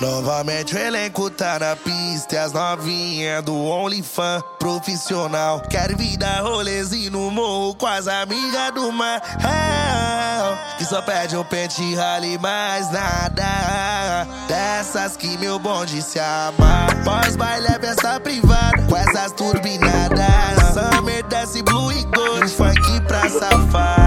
Novamente o elenco tá na pista e as novinhas do OnlyFans profissional. Quero vir dar rolezinho no morro com as amigas do mar. Que só pede um pente rale mais nada. Dessas que meu bonde se ama. Pós-baile é festa privada com essas turbinadas. Summer desce blue e gold, funk pra safada.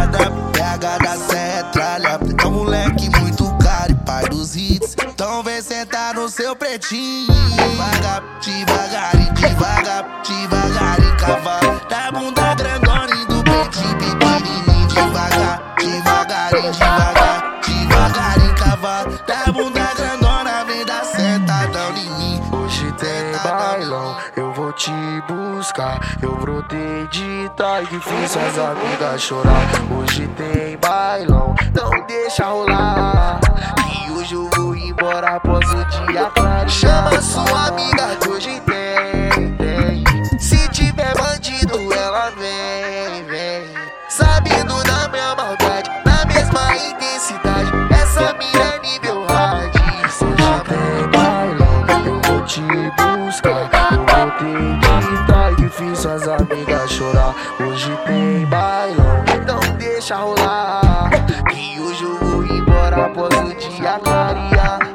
Seu pretinho. Devagar, devagarinho, devagar, devagarinho, cavalo. Da bunda grandona e do peitinho pequenininho. Devagar, devagarinho, devagar, devagarinho, cavalo. Da bunda grandona vem dar sentadão em mim. Hoje tem bailão, eu vou te buscar. Eu brotei de trás e fiz suas amigas chorar. Hoje tem bailão, não deixa rolar. Após o dia claro. Chama sua amiga que hoje tem, tem. Se tiver bandido, ela vem, vem. Sabendo da minha maldade, na mesma intensidade. Essa mira é nível hard. Hoje tem bailão, eu vou te buscar. Eu voltei de trás e fiz suas amigas chorar. Hoje tem bailão, não deixa rolar. Que hoje eu vou embora após o dia clarear.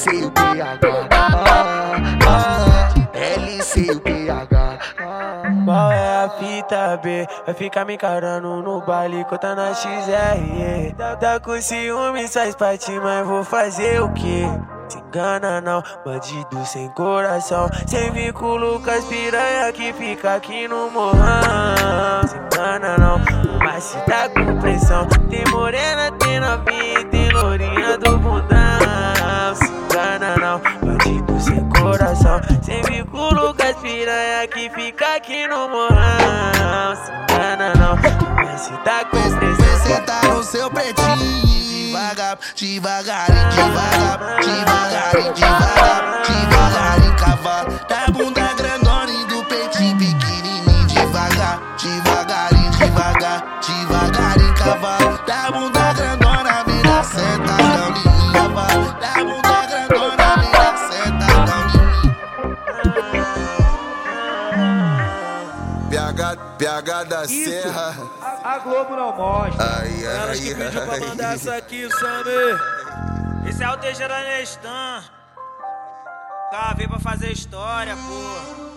Ah, ah, LC e o PH. Ah, ah, LC e o PH. Ah. Qual é a fita B? Vai ficar me encarando no baile, conta na XR. Tá, com ciúme, sai parte, mas vou fazer o quê? Se engana não, bandido sem coração Sem vínculo com as piranha que fica aqui no morrão Se engana não, mas se tá com pressão Tem morena, tem novinha, tem lourinha do bundão não, bandido sem coração Sem vínculo com as piranha que fica aqui no morrão Se engana não, se tá com Vem pressão sentar no seu pretinho. Devagar, devagarinho, devagar, devagarinho, devagar, devagarinho, cavalo. Da bunda grandona e do peitinho pequenininho. Devagar, devagarinho, devagar, devagarinho, cavalo. Da bunda grandona, vem dar sentadão em PH, PH da Serra. A, a Globo não mostra. Ai, Elas que ai, pediu pra ai. mandar essa aqui, Samir. Esse é o Teixeira Nestan. Tá, veio pra fazer história, pô.